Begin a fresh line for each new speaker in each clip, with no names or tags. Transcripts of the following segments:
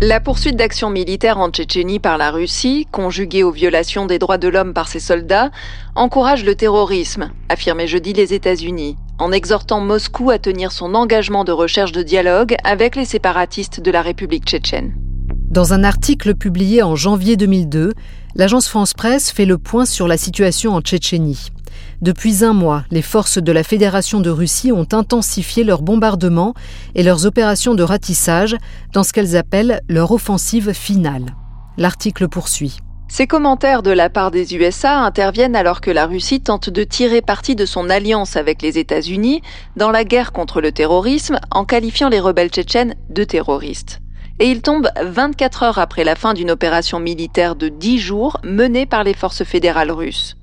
La poursuite d'actions militaires en Tchétchénie par la Russie, conjuguée aux violations des droits de l'homme par ses soldats, encourage le terrorisme, affirmait jeudi les États-Unis, en exhortant Moscou à tenir son engagement de recherche de dialogue avec les séparatistes de la République tchétchène.
Dans un article publié en janvier 2002, l'agence France Presse fait le point sur la situation en Tchétchénie. Depuis un mois, les forces de la Fédération de Russie ont intensifié leurs bombardements et leurs opérations de ratissage dans ce qu'elles appellent leur offensive finale. L'article poursuit.
Ces commentaires de la part des USA interviennent alors que la Russie tente de tirer parti de son alliance avec les États-Unis dans la guerre contre le terrorisme en qualifiant les rebelles tchétchènes de terroristes. Et il tombe 24 heures après la fin d'une opération militaire de 10 jours menée par les forces fédérales russes.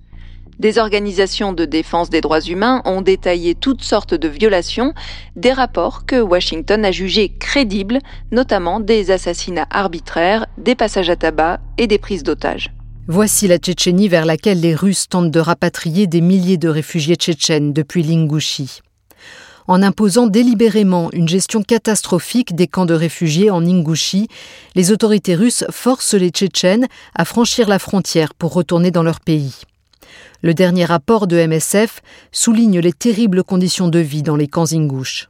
Des organisations de défense des droits humains ont détaillé toutes sortes de violations, des rapports que Washington a jugés crédibles, notamment des assassinats arbitraires, des passages à tabac et des prises d'otages.
Voici la Tchétchénie vers laquelle les Russes tentent de rapatrier des milliers de réfugiés tchétchènes depuis l'Ingouchi. En imposant délibérément une gestion catastrophique des camps de réfugiés en Ingouchi, les autorités russes forcent les Tchétchènes à franchir la frontière pour retourner dans leur pays. Le dernier rapport de MSF souligne les terribles conditions de vie dans les camps ingouches.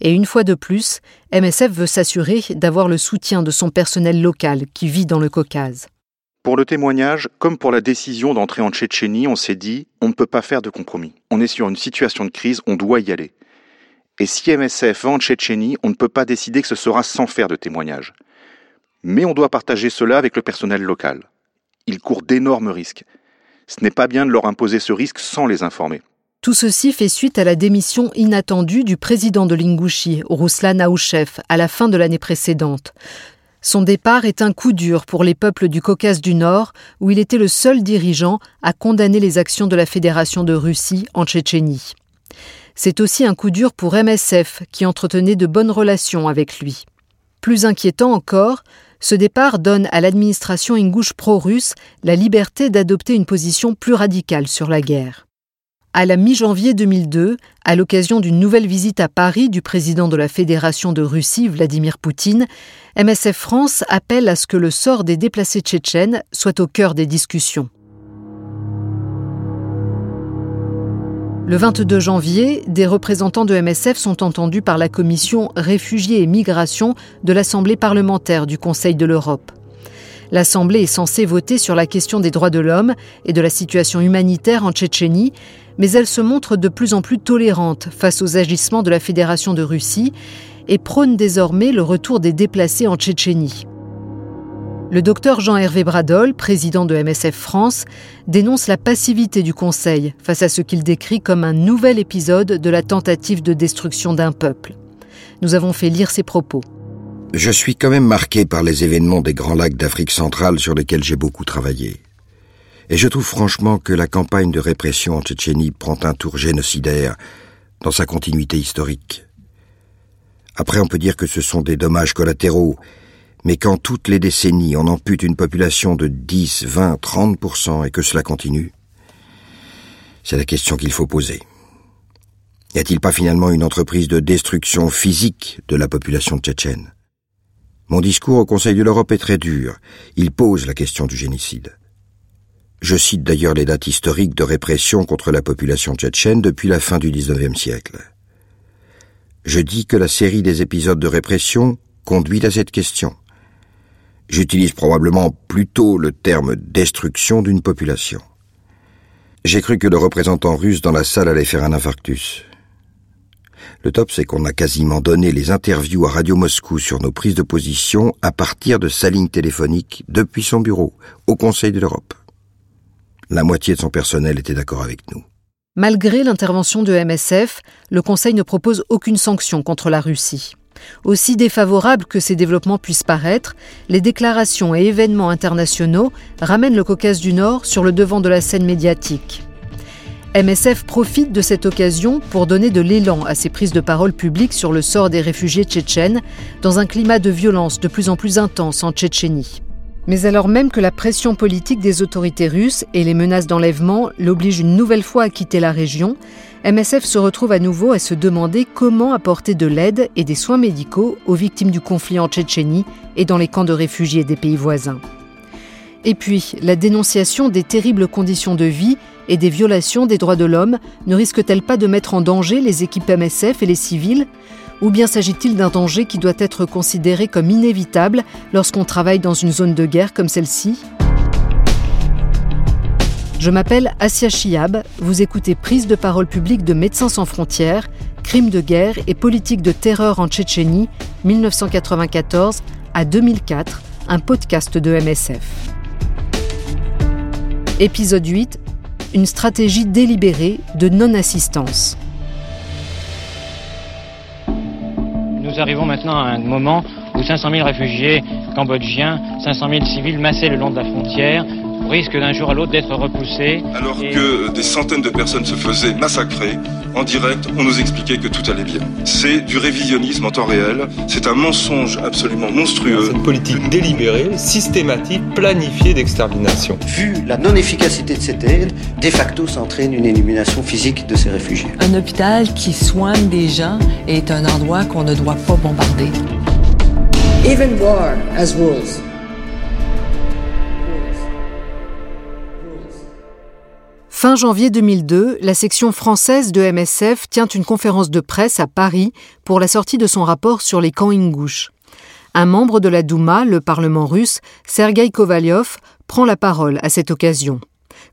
Et une fois de plus, MSF veut s'assurer d'avoir le soutien de son personnel local qui vit dans le Caucase.
Pour le témoignage, comme pour la décision d'entrer en Tchétchénie, on s'est dit on ne peut pas faire de compromis. On est sur une situation de crise, on doit y aller. Et si MSF va en Tchétchénie, on ne peut pas décider que ce sera sans faire de témoignage. Mais on doit partager cela avec le personnel local. Il court d'énormes risques ce n'est pas bien de leur imposer ce risque sans les informer.
Tout ceci fait suite à la démission inattendue du président de l'Ingouchi, Ruslan Aouchev, à la fin de l'année précédente. Son départ est un coup dur pour les peuples du Caucase du Nord, où il était le seul dirigeant à condamner les actions de la Fédération de Russie en Tchétchénie. C'est aussi un coup dur pour MSF, qui entretenait de bonnes relations avec lui. Plus inquiétant encore, ce départ donne à l'administration ingouche pro-russe la liberté d'adopter une position plus radicale sur la guerre. À la mi-janvier 2002, à l'occasion d'une nouvelle visite à Paris du président de la Fédération de Russie, Vladimir Poutine, MSF France appelle à ce que le sort des déplacés tchétchènes soit au cœur des discussions. Le 22 janvier, des représentants de MSF sont entendus par la commission Réfugiés et Migration de l'Assemblée parlementaire du Conseil de l'Europe. L'Assemblée est censée voter sur la question des droits de l'homme et de la situation humanitaire en Tchétchénie, mais elle se montre de plus en plus tolérante face aux agissements de la Fédération de Russie et prône désormais le retour des déplacés en Tchétchénie. Le docteur Jean-Hervé Bradol, président de MSF France, dénonce la passivité du Conseil face à ce qu'il décrit comme un nouvel épisode de la tentative de destruction d'un peuple. Nous avons fait lire ses propos.
Je suis quand même marqué par les événements des Grands Lacs d'Afrique centrale sur lesquels j'ai beaucoup travaillé. Et je trouve franchement que la campagne de répression en Tchétchénie prend un tour génocidaire dans sa continuité historique. Après, on peut dire que ce sont des dommages collatéraux mais quand toutes les décennies on ampute une population de 10, 20, 30% et que cela continue, c'est la question qu'il faut poser. Y a-t-il pas finalement une entreprise de destruction physique de la population tchétchène? Mon discours au Conseil de l'Europe est très dur. Il pose la question du génocide. Je cite d'ailleurs les dates historiques de répression contre la population tchétchène depuis la fin du XIXe siècle. Je dis que la série des épisodes de répression conduit à cette question. J'utilise probablement plutôt le terme destruction d'une population. J'ai cru que le représentant russe dans la salle allait faire un infarctus. Le top, c'est qu'on a quasiment donné les interviews à Radio Moscou sur nos prises de position à partir de sa ligne téléphonique depuis son bureau, au Conseil de l'Europe. La moitié de son personnel était d'accord avec nous.
Malgré l'intervention de MSF, le Conseil ne propose aucune sanction contre la Russie. Aussi défavorables que ces développements puissent paraître, les déclarations et événements internationaux ramènent le Caucase du Nord sur le devant de la scène médiatique. MSF profite de cette occasion pour donner de l'élan à ses prises de parole publiques sur le sort des réfugiés tchétchènes dans un climat de violence de plus en plus intense en Tchétchénie. Mais alors même que la pression politique des autorités russes et les menaces d'enlèvement l'obligent une nouvelle fois à quitter la région, MSF se retrouve à nouveau à se demander comment apporter de l'aide et des soins médicaux aux victimes du conflit en Tchétchénie et dans les camps de réfugiés des pays voisins. Et puis, la dénonciation des terribles conditions de vie et des violations des droits de l'homme ne risque-t-elle pas de mettre en danger les équipes MSF et les civils? Ou bien s'agit-il d'un danger qui doit être considéré comme inévitable lorsqu'on travaille dans une zone de guerre comme celle-ci? Je m'appelle Asia Chiab, vous écoutez Prise de parole publique de Médecins sans frontières, crimes de guerre et politique de terreur en Tchétchénie, 1994 à 2004, un podcast de MSF. Épisode 8 Une stratégie délibérée de non-assistance.
Nous arrivons maintenant à un moment où 500 000 réfugiés cambodgiens, 500 000 civils massés le long de la frontière, risquent d'un jour à l'autre d'être repoussés.
Alors que des centaines de personnes se faisaient massacrer, en direct, on nous expliquait que tout allait bien. C'est du révisionnisme en temps réel, c'est un mensonge absolument monstrueux.
C'est une politique délibérée, systématique, planifiée d'extermination.
Vu la non-efficacité de cette aide, de facto, ça entraîne une élimination physique de ces réfugiés.
Un hôpital qui soigne des gens est un endroit qu'on ne doit pas bombarder.
Even war has rules.
Fin janvier 2002, la section française de MSF tient une conférence de presse à Paris pour la sortie de son rapport sur les camps ingouches. Un membre de la Douma, le Parlement russe, Sergei Kovalyov, prend la parole à cette occasion.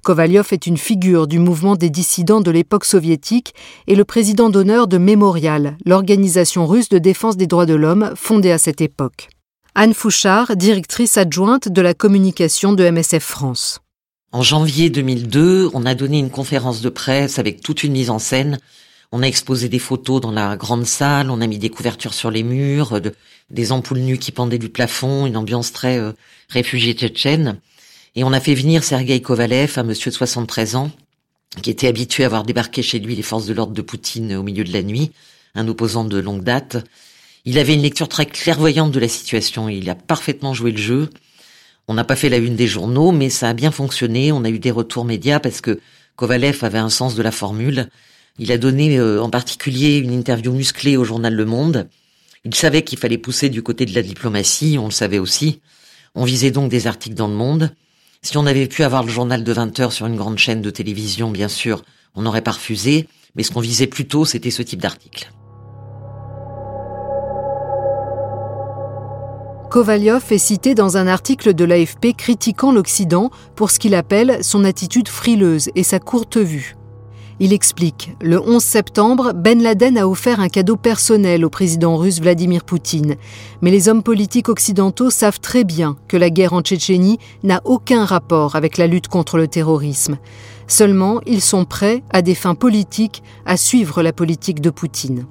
Kovalyov est une figure du mouvement des dissidents de l'époque soviétique et le président d'honneur de Mémorial, l'organisation russe de défense des droits de l'homme fondée à cette époque. Anne Fouchard, directrice adjointe de la communication de MSF France.
En janvier 2002, on a donné une conférence de presse avec toute une mise en scène. On a exposé des photos dans la grande salle, on a mis des couvertures sur les murs, des ampoules nues qui pendaient du plafond, une ambiance très euh, réfugiée tchétchène. Et on a fait venir Sergei Kovalev, un monsieur de 73 ans, qui était habitué à voir débarquer chez lui les forces de l'ordre de Poutine au milieu de la nuit, un opposant de longue date. Il avait une lecture très clairvoyante de la situation, il a parfaitement joué le jeu. On n'a pas fait la une des journaux, mais ça a bien fonctionné. On a eu des retours médias parce que Kovalev avait un sens de la formule. Il a donné euh, en particulier une interview musclée au journal Le Monde. Il savait qu'il fallait pousser du côté de la diplomatie, on le savait aussi. On visait donc des articles dans le monde. Si on avait pu avoir le journal de 20 heures sur une grande chaîne de télévision, bien sûr, on n'aurait pas refusé, mais ce qu'on visait plutôt, c'était ce type d'article.
Kovalyov est cité dans un article de l'AFP critiquant l'Occident pour ce qu'il appelle son attitude frileuse et sa courte vue. Il explique Le 11 septembre, Ben Laden a offert un cadeau personnel au président russe Vladimir Poutine. Mais les hommes politiques occidentaux savent très bien que la guerre en Tchétchénie n'a aucun rapport avec la lutte contre le terrorisme. Seulement, ils sont prêts, à des fins politiques, à suivre la politique de Poutine.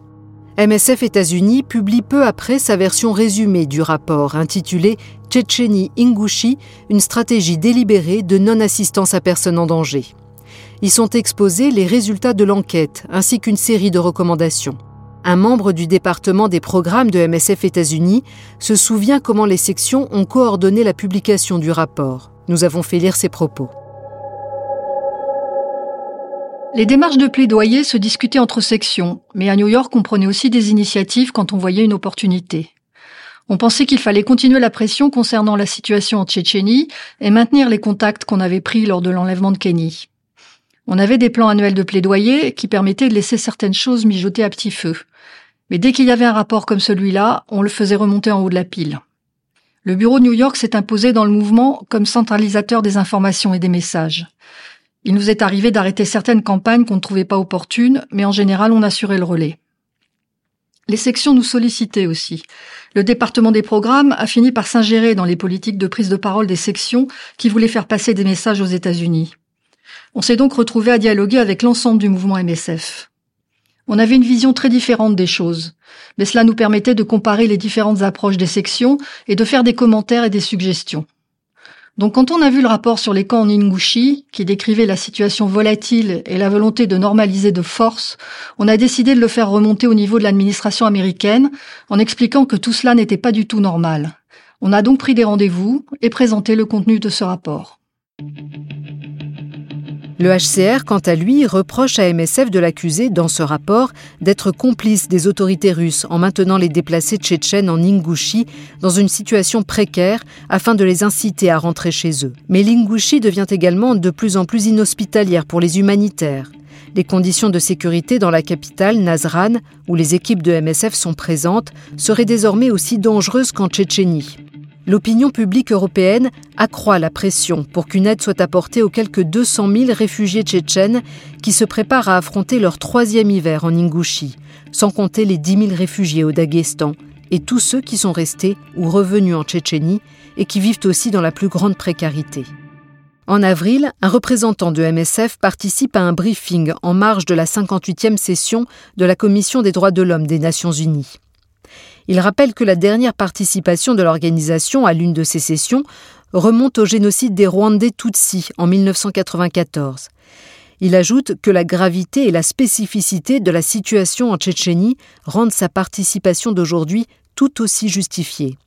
MSF États-Unis publie peu après sa version résumée du rapport intitulé Tchétchénie Ingouchi, une stratégie délibérée de non-assistance à personne en danger. Y sont exposés les résultats de l'enquête ainsi qu'une série de recommandations. Un membre du département des programmes de MSF États-Unis se souvient comment les sections ont coordonné la publication du rapport. Nous avons fait lire ses propos.
Les démarches de plaidoyer se discutaient entre sections, mais à New York, on prenait aussi des initiatives quand on voyait une opportunité. On pensait qu'il fallait continuer la pression concernant la situation en Tchétchénie et maintenir les contacts qu'on avait pris lors de l'enlèvement de Kenny. On avait des plans annuels de plaidoyer qui permettaient de laisser certaines choses mijoter à petit feu. Mais dès qu'il y avait un rapport comme celui-là, on le faisait remonter en haut de la pile. Le bureau de New York s'est imposé dans le mouvement comme centralisateur des informations et des messages. Il nous est arrivé d'arrêter certaines campagnes qu'on ne trouvait pas opportunes, mais en général on assurait le relais. Les sections nous sollicitaient aussi. Le département des programmes a fini par s'ingérer dans les politiques de prise de parole des sections qui voulaient faire passer des messages aux États-Unis. On s'est donc retrouvé à dialoguer avec l'ensemble du mouvement MSF. On avait une vision très différente des choses, mais cela nous permettait de comparer les différentes approches des sections et de faire des commentaires et des suggestions. Donc quand on a vu le rapport sur les camps en Ingouchi, qui décrivait la situation volatile et la volonté de normaliser de force, on a décidé de le faire remonter au niveau de l'administration américaine en expliquant que tout cela n'était pas du tout normal. On a donc pris des rendez-vous et présenté le contenu de ce rapport.
Le HCR, quant à lui, reproche à MSF de l'accuser, dans ce rapport, d'être complice des autorités russes en maintenant les déplacés tchétchènes en Ingouchie dans une situation précaire afin de les inciter à rentrer chez eux. Mais l'Ingouchie devient également de plus en plus inhospitalière pour les humanitaires. Les conditions de sécurité dans la capitale, Nazran, où les équipes de MSF sont présentes, seraient désormais aussi dangereuses qu'en Tchétchénie l'opinion publique européenne accroît la pression pour qu'une aide soit apportée aux quelques 200 000 réfugiés tchétchènes qui se préparent à affronter leur troisième hiver en Ingouchie, sans compter les 10 000 réfugiés au Daghestan et tous ceux qui sont restés ou revenus en Tchétchénie et qui vivent aussi dans la plus grande précarité. En avril, un représentant de MSF participe à un briefing en marge de la 58e session de la Commission des droits de l'homme des Nations Unies. Il rappelle que la dernière participation de l'organisation à l'une de ces sessions remonte au génocide des Rwandais Tutsis en 1994. Il ajoute que la gravité et la spécificité de la situation en Tchétchénie rendent sa participation d'aujourd'hui tout aussi justifiée.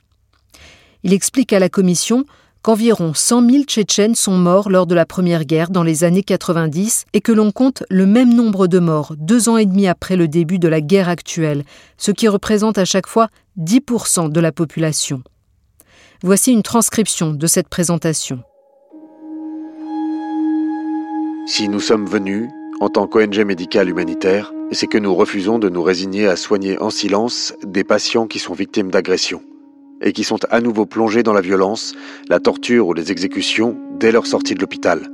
Il explique à la Commission qu'environ 100 000 Tchétchènes sont morts lors de la Première Guerre dans les années 90 et que l'on compte le même nombre de morts deux ans et demi après le début de la guerre actuelle, ce qui représente à chaque fois 10% de la population. Voici une transcription de cette présentation.
Si nous sommes venus, en tant qu'ONG médicale humanitaire, c'est que nous refusons de nous résigner à soigner en silence des patients qui sont victimes d'agressions et qui sont à nouveau plongés dans la violence, la torture ou les exécutions dès leur sortie de l'hôpital,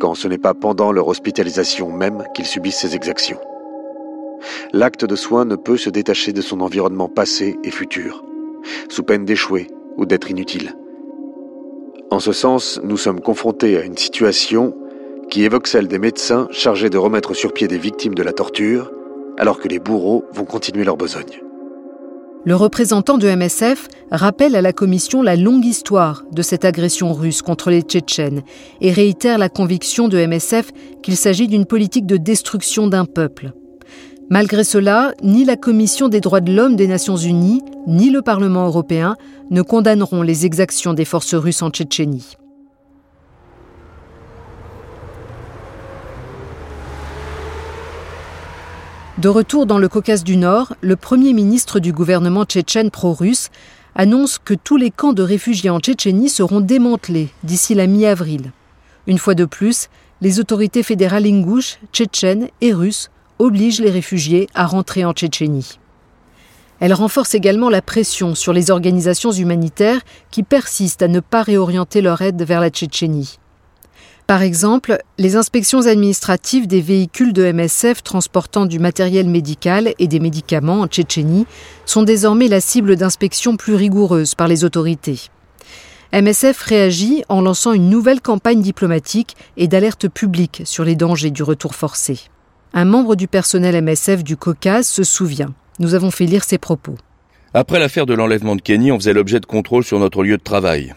quand ce n'est pas pendant leur hospitalisation même qu'ils subissent ces exactions. L'acte de soin ne peut se détacher de son environnement passé et futur, sous peine d'échouer ou d'être inutile. En ce sens, nous sommes confrontés à une situation qui évoque celle des médecins chargés de remettre sur pied des victimes de la torture, alors que les bourreaux vont continuer leur besogne.
Le représentant de MSF rappelle à la Commission la longue histoire de cette agression russe contre les Tchétchènes et réitère la conviction de MSF qu'il s'agit d'une politique de destruction d'un peuple. Malgré cela, ni la Commission des droits de l'homme des Nations Unies, ni le Parlement européen ne condamneront les exactions des forces russes en Tchétchénie. De retour dans le Caucase du Nord, le Premier ministre du gouvernement tchétchène pro-russe annonce que tous les camps de réfugiés en Tchétchénie seront démantelés d'ici la mi-avril. Une fois de plus, les autorités fédérales ingouches, tchétchènes et russes obligent les réfugiés à rentrer en Tchétchénie. Elle renforce également la pression sur les organisations humanitaires qui persistent à ne pas réorienter leur aide vers la Tchétchénie. Par exemple, les inspections administratives des véhicules de MSF transportant du matériel médical et des médicaments en Tchétchénie sont désormais la cible d'inspections plus rigoureuses par les autorités. MSF réagit en lançant une nouvelle campagne diplomatique et d'alerte publique sur les dangers du retour forcé. Un membre du personnel MSF du Caucase se souvient. Nous avons fait lire ses propos.
Après l'affaire de l'enlèvement de Kenny, on faisait l'objet de contrôles sur notre lieu de travail.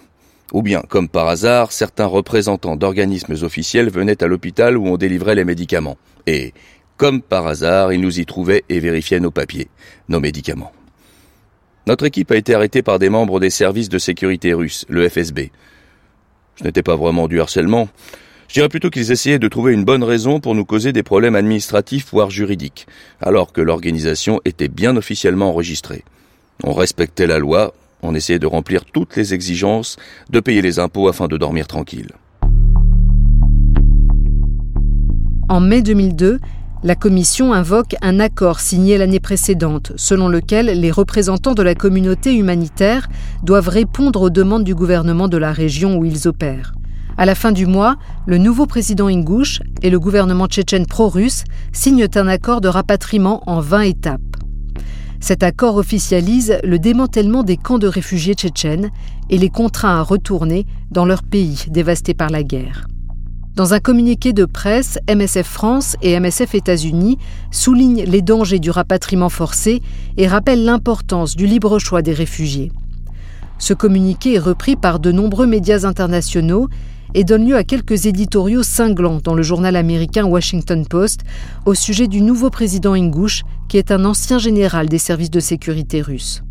Ou bien, comme par hasard, certains représentants d'organismes officiels venaient à l'hôpital où on délivrait les médicaments. Et, comme par hasard, ils nous y trouvaient et vérifiaient nos papiers, nos médicaments. Notre équipe a été arrêtée par des membres des services de sécurité russes, le FSB. Ce n'était pas vraiment du harcèlement. Je dirais plutôt qu'ils essayaient de trouver une bonne raison pour nous causer des problèmes administratifs voire juridiques, alors que l'organisation était bien officiellement enregistrée. On respectait la loi, on essayait de remplir toutes les exigences, de payer les impôts afin de dormir tranquille.
En mai 2002, la Commission invoque un accord signé l'année précédente, selon lequel les représentants de la communauté humanitaire doivent répondre aux demandes du gouvernement de la région où ils opèrent. À la fin du mois, le nouveau président ingouche et le gouvernement tchétchène pro-russe signent un accord de rapatriement en 20 étapes. Cet accord officialise le démantèlement des camps de réfugiés tchétchènes et les contraint à retourner dans leur pays dévasté par la guerre. Dans un communiqué de presse, MSF France et MSF États-Unis soulignent les dangers du rapatriement forcé et rappellent l'importance du libre choix des réfugiés. Ce communiqué est repris par de nombreux médias internationaux et donne lieu à quelques éditoriaux cinglants dans le journal américain Washington Post au sujet du nouveau président Ingouche, qui est un ancien général des services de sécurité russes.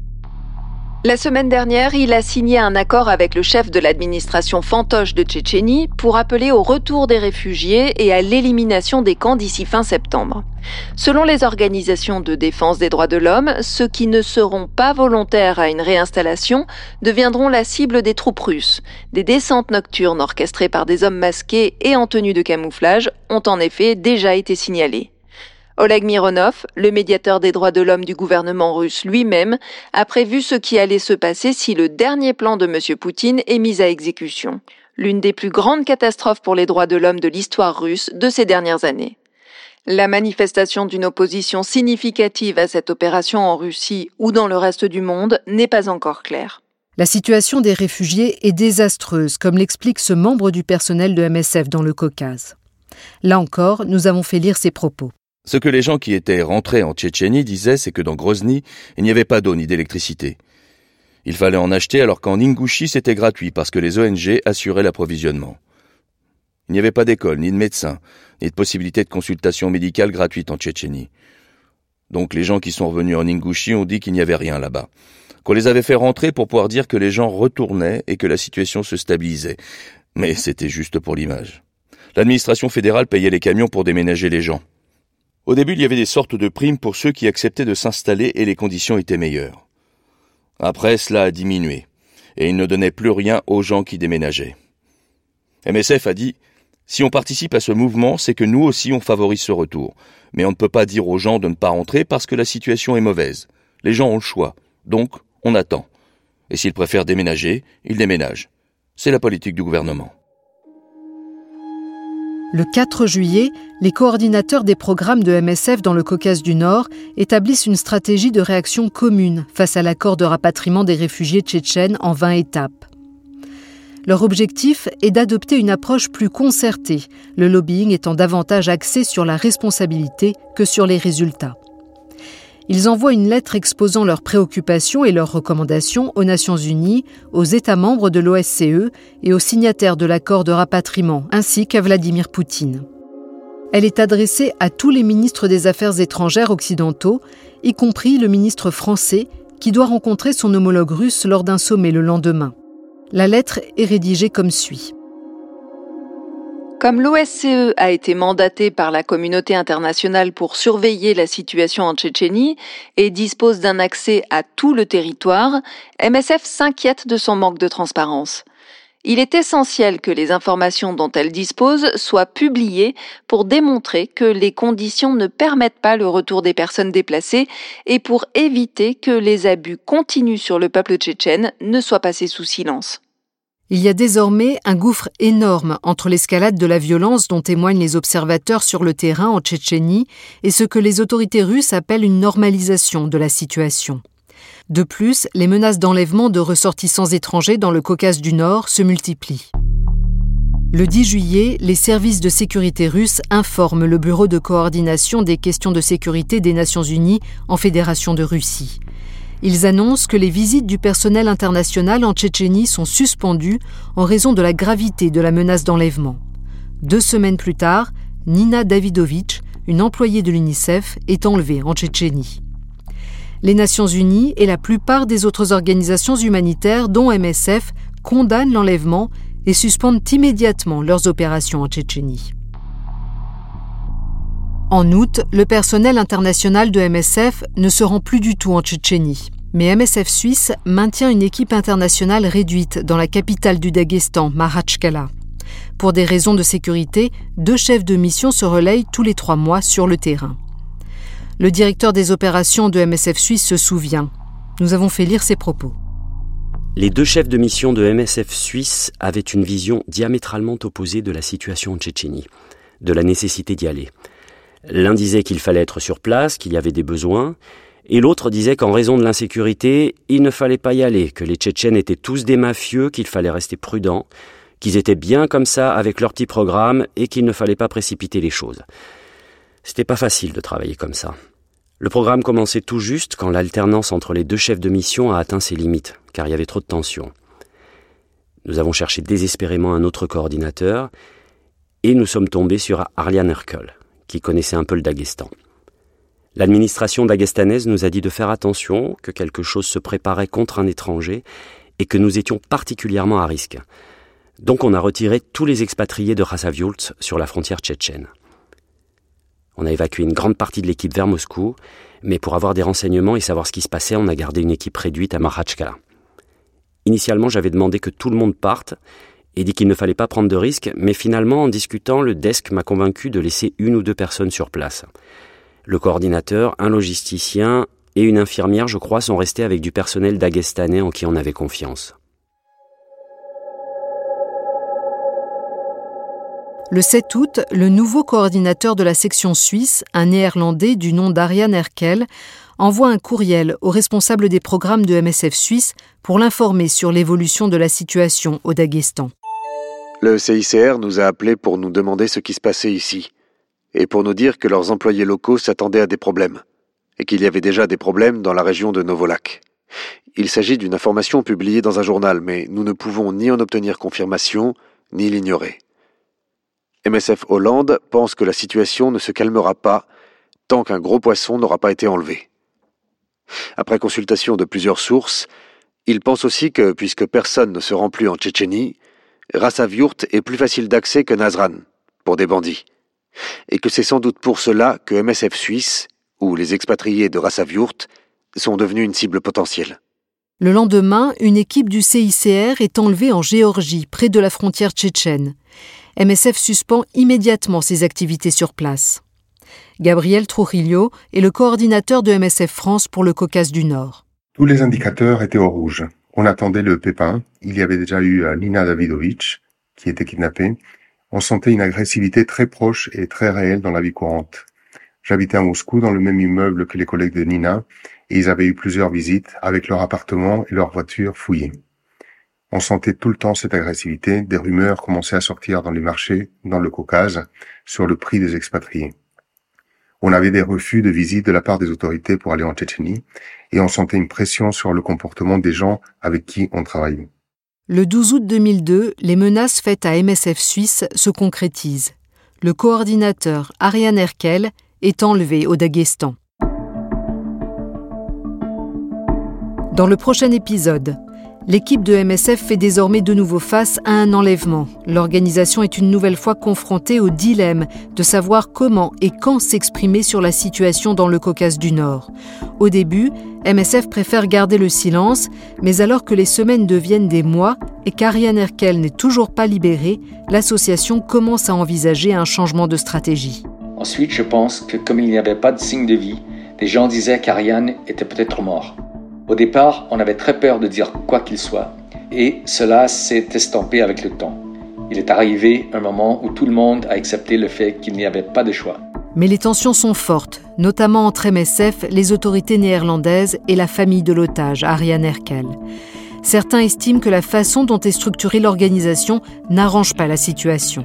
La semaine dernière, il a signé un accord avec le chef de l'administration fantoche de Tchétchénie pour appeler au retour des réfugiés et à l'élimination des camps d'ici fin septembre. Selon les organisations de défense des droits de l'homme, ceux qui ne seront pas volontaires à une réinstallation deviendront la cible des troupes russes. Des descentes nocturnes orchestrées par des hommes masqués et en tenue de camouflage ont en effet déjà été signalées. Oleg Mironov, le médiateur des droits de l'homme du gouvernement russe lui-même, a prévu ce qui allait se passer si le dernier plan de M. Poutine est mis à exécution. L'une des plus grandes catastrophes pour les droits de l'homme de l'histoire russe de ces dernières années. La manifestation d'une opposition significative à cette opération en Russie ou dans le reste du monde n'est pas encore claire.
La situation des réfugiés est désastreuse, comme l'explique ce membre du personnel de MSF dans le Caucase. Là encore, nous avons fait lire ses propos.
Ce que les gens qui étaient rentrés en Tchétchénie disaient, c'est que dans Grozny, il n'y avait pas d'eau ni d'électricité. Il fallait en acheter alors qu'en Ingouchi, c'était gratuit parce que les ONG assuraient l'approvisionnement. Il n'y avait pas d'école, ni de médecin, ni de possibilité de consultation médicale gratuite en Tchétchénie. Donc les gens qui sont revenus en Ingouchi ont dit qu'il n'y avait rien là-bas. Qu'on les avait fait rentrer pour pouvoir dire que les gens retournaient et que la situation se stabilisait. Mais c'était juste pour l'image. L'administration fédérale payait les camions pour déménager les gens. Au début, il y avait des sortes de primes pour ceux qui acceptaient de s'installer et les conditions étaient meilleures. Après, cela a diminué, et il ne donnait plus rien aux gens qui déménageaient. MSF a dit Si on participe à ce mouvement, c'est que nous aussi on favorise ce retour. Mais on ne peut pas dire aux gens de ne pas rentrer parce que la situation est mauvaise. Les gens ont le choix. Donc, on attend. Et s'ils préfèrent déménager, ils déménagent. C'est la politique du gouvernement.
Le 4 juillet, les coordinateurs des programmes de MSF dans le Caucase du Nord établissent une stratégie de réaction commune face à l'accord de rapatriement des réfugiés tchétchènes en 20 étapes. Leur objectif est d'adopter une approche plus concertée, le lobbying étant davantage axé sur la responsabilité que sur les résultats. Ils envoient une lettre exposant leurs préoccupations et leurs recommandations aux Nations Unies, aux États membres de l'OSCE et aux signataires de l'accord de rapatriement, ainsi qu'à Vladimir Poutine. Elle est adressée à tous les ministres des Affaires étrangères occidentaux, y compris le ministre français, qui doit rencontrer son homologue russe lors d'un sommet le lendemain. La lettre est rédigée comme suit.
Comme l'OSCE a été mandaté par la communauté internationale pour surveiller la situation en Tchétchénie et dispose d'un accès à tout le territoire, MSF s'inquiète de son manque de transparence. Il est essentiel que les informations dont elle dispose soient publiées pour démontrer que les conditions ne permettent pas le retour des personnes déplacées et pour éviter que les abus continus sur le peuple tchétchène ne soient passés sous silence.
Il y a désormais un gouffre énorme entre l'escalade de la violence dont témoignent les observateurs sur le terrain en Tchétchénie et ce que les autorités russes appellent une normalisation de la situation. De plus, les menaces d'enlèvement de ressortissants étrangers dans le Caucase du Nord se multiplient. Le 10 juillet, les services de sécurité russes informent le Bureau de coordination des questions de sécurité des Nations Unies en Fédération de Russie. Ils annoncent que les visites du personnel international en Tchétchénie sont suspendues en raison de la gravité de la menace d'enlèvement. Deux semaines plus tard, Nina Davidovitch, une employée de l'UNICEF, est enlevée en Tchétchénie. Les Nations Unies et la plupart des autres organisations humanitaires, dont MSF, condamnent l'enlèvement et suspendent immédiatement leurs opérations en Tchétchénie. En août, le personnel international de MSF ne se rend plus du tout en Tchétchénie. Mais MSF Suisse maintient une équipe internationale réduite dans la capitale du Daghestan, Mahachkala. Pour des raisons de sécurité, deux chefs de mission se relayent tous les trois mois sur le terrain. Le directeur des opérations de MSF Suisse se souvient. Nous avons fait lire ses propos.
Les deux chefs de mission de MSF Suisse avaient une vision diamétralement opposée de la situation en Tchétchénie, de la nécessité d'y aller. L'un disait qu'il fallait être sur place, qu'il y avait des besoins, et l'autre disait qu'en raison de l'insécurité, il ne fallait pas y aller, que les Tchétchènes étaient tous des mafieux, qu'il fallait rester prudent, qu'ils étaient bien comme ça avec leur petit programme et qu'il ne fallait pas précipiter les choses. C'était pas facile de travailler comme ça. Le programme commençait tout juste quand l'alternance entre les deux chefs de mission a atteint ses limites, car il y avait trop de tensions. Nous avons cherché désespérément un autre coordinateur, et nous sommes tombés sur Arlian Herkel, qui connaissait un peu le Daghestan. L'administration dagestanaise nous a dit de faire attention, que quelque chose se préparait contre un étranger et que nous étions particulièrement à risque. Donc on a retiré tous les expatriés de Rassaviult sur la frontière tchétchène. On a évacué une grande partie de l'équipe vers Moscou, mais pour avoir des renseignements et savoir ce qui se passait, on a gardé une équipe réduite à Mahachkala. Initialement, j'avais demandé que tout le monde parte et dit qu'il ne fallait pas prendre de risques, mais finalement, en discutant, le desk m'a convaincu de laisser une ou deux personnes sur place. Le coordinateur, un logisticien et une infirmière, je crois, sont restés avec du personnel dagestanais en qui on avait confiance.
Le 7 août, le nouveau coordinateur de la section suisse, un néerlandais du nom d'Ariane Erkel, envoie un courriel au responsable des programmes de MSF Suisse pour l'informer sur l'évolution de la situation au Daghestan.
Le CICR nous a appelés pour nous demander ce qui se passait ici, et pour nous dire que leurs employés locaux s'attendaient à des problèmes, et qu'il y avait déjà des problèmes dans la région de Novolak. Il s'agit d'une information publiée dans un journal, mais nous ne pouvons ni en obtenir confirmation, ni l'ignorer. MSF Hollande pense que la situation ne se calmera pas tant qu'un gros poisson n'aura pas été enlevé. Après consultation de plusieurs sources, il pense aussi que, puisque personne ne se rend plus en Tchétchénie, Rassaviurt est plus facile d'accès que Nazran, pour des bandits. Et que c'est sans doute pour cela que MSF Suisse, ou les expatriés de Rassaviurt, sont devenus une cible potentielle.
Le lendemain, une équipe du CICR est enlevée en Géorgie, près de la frontière tchétchène. MSF suspend immédiatement ses activités sur place. Gabriel Trujillo est le coordinateur de MSF France pour le Caucase du Nord.
Tous les indicateurs étaient au rouge. On attendait le pépin. Il y avait déjà eu euh, Nina Davidovich, qui était kidnappée. On sentait une agressivité très proche et très réelle dans la vie courante. J'habitais à Moscou dans le même immeuble que les collègues de Nina et ils avaient eu plusieurs visites avec leur appartement et leur voiture fouillées. On sentait tout le temps cette agressivité, des rumeurs commençaient à sortir dans les marchés, dans le Caucase, sur le prix des expatriés. On avait des refus de visite de la part des autorités pour aller en Tchétchénie, et on sentait une pression sur le comportement des gens avec qui on travaillait.
Le 12 août 2002, les menaces faites à MSF Suisse se concrétisent. Le coordinateur Ariane Erkel est enlevé au Daghestan. Dans le prochain épisode, L'équipe de MSF fait désormais de nouveau face à un enlèvement. L'organisation est une nouvelle fois confrontée au dilemme de savoir comment et quand s'exprimer sur la situation dans le Caucase du Nord. Au début, MSF préfère garder le silence, mais alors que les semaines deviennent des mois et qu'Ariane Erkel n'est toujours pas libérée, l'association commence à envisager un changement de stratégie.
Ensuite, je pense que comme il n'y avait pas de signe de vie, les gens disaient qu'Ariane était peut-être mort. Au départ, on avait très peur de dire quoi qu'il soit, et cela s'est estampé avec le temps. Il est arrivé un moment où tout le monde a accepté le fait qu'il n'y avait pas de choix.
Mais les tensions sont fortes, notamment entre MSF, les autorités néerlandaises et la famille de l'otage, Ariane Erkel. Certains estiment que la façon dont est structurée l'organisation n'arrange pas la situation.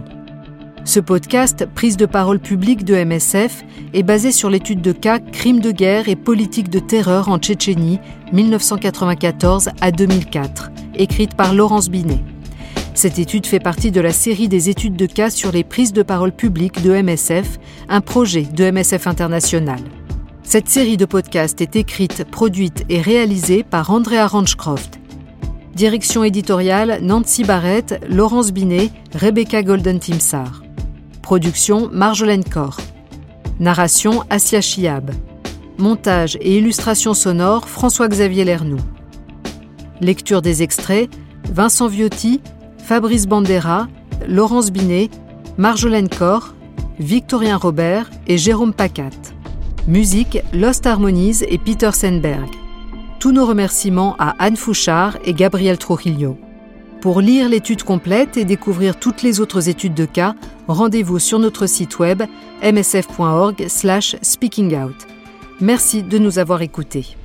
Ce podcast, prise de parole publique de MSF, est basé sur l'étude de cas Crimes de guerre et politique de terreur en Tchétchénie 1994 à 2004, écrite par Laurence Binet. Cette étude fait partie de la série des études de cas sur les prises de parole publiques de MSF, un projet de MSF International. Cette série de podcasts est écrite, produite et réalisée par Andrea Ranchcroft. Direction éditoriale Nancy Barrett, Laurence Binet, Rebecca Golden-Timsar. Production Marjolaine Cor. Narration Asia Chiab. Montage et illustration sonore François-Xavier Lernoux. Lecture des extraits Vincent Viotti, Fabrice Bandera, Laurence Binet, Marjolaine Cor, Victorien Robert et Jérôme Pacat. Musique Lost Harmonies et Peter Senberg. Tous nos remerciements à Anne Fouchard et Gabriel Trujillo. Pour lire l'étude complète et découvrir toutes les autres études de cas, rendez-vous sur notre site web msf.org/speakingout. Merci de nous avoir écoutés.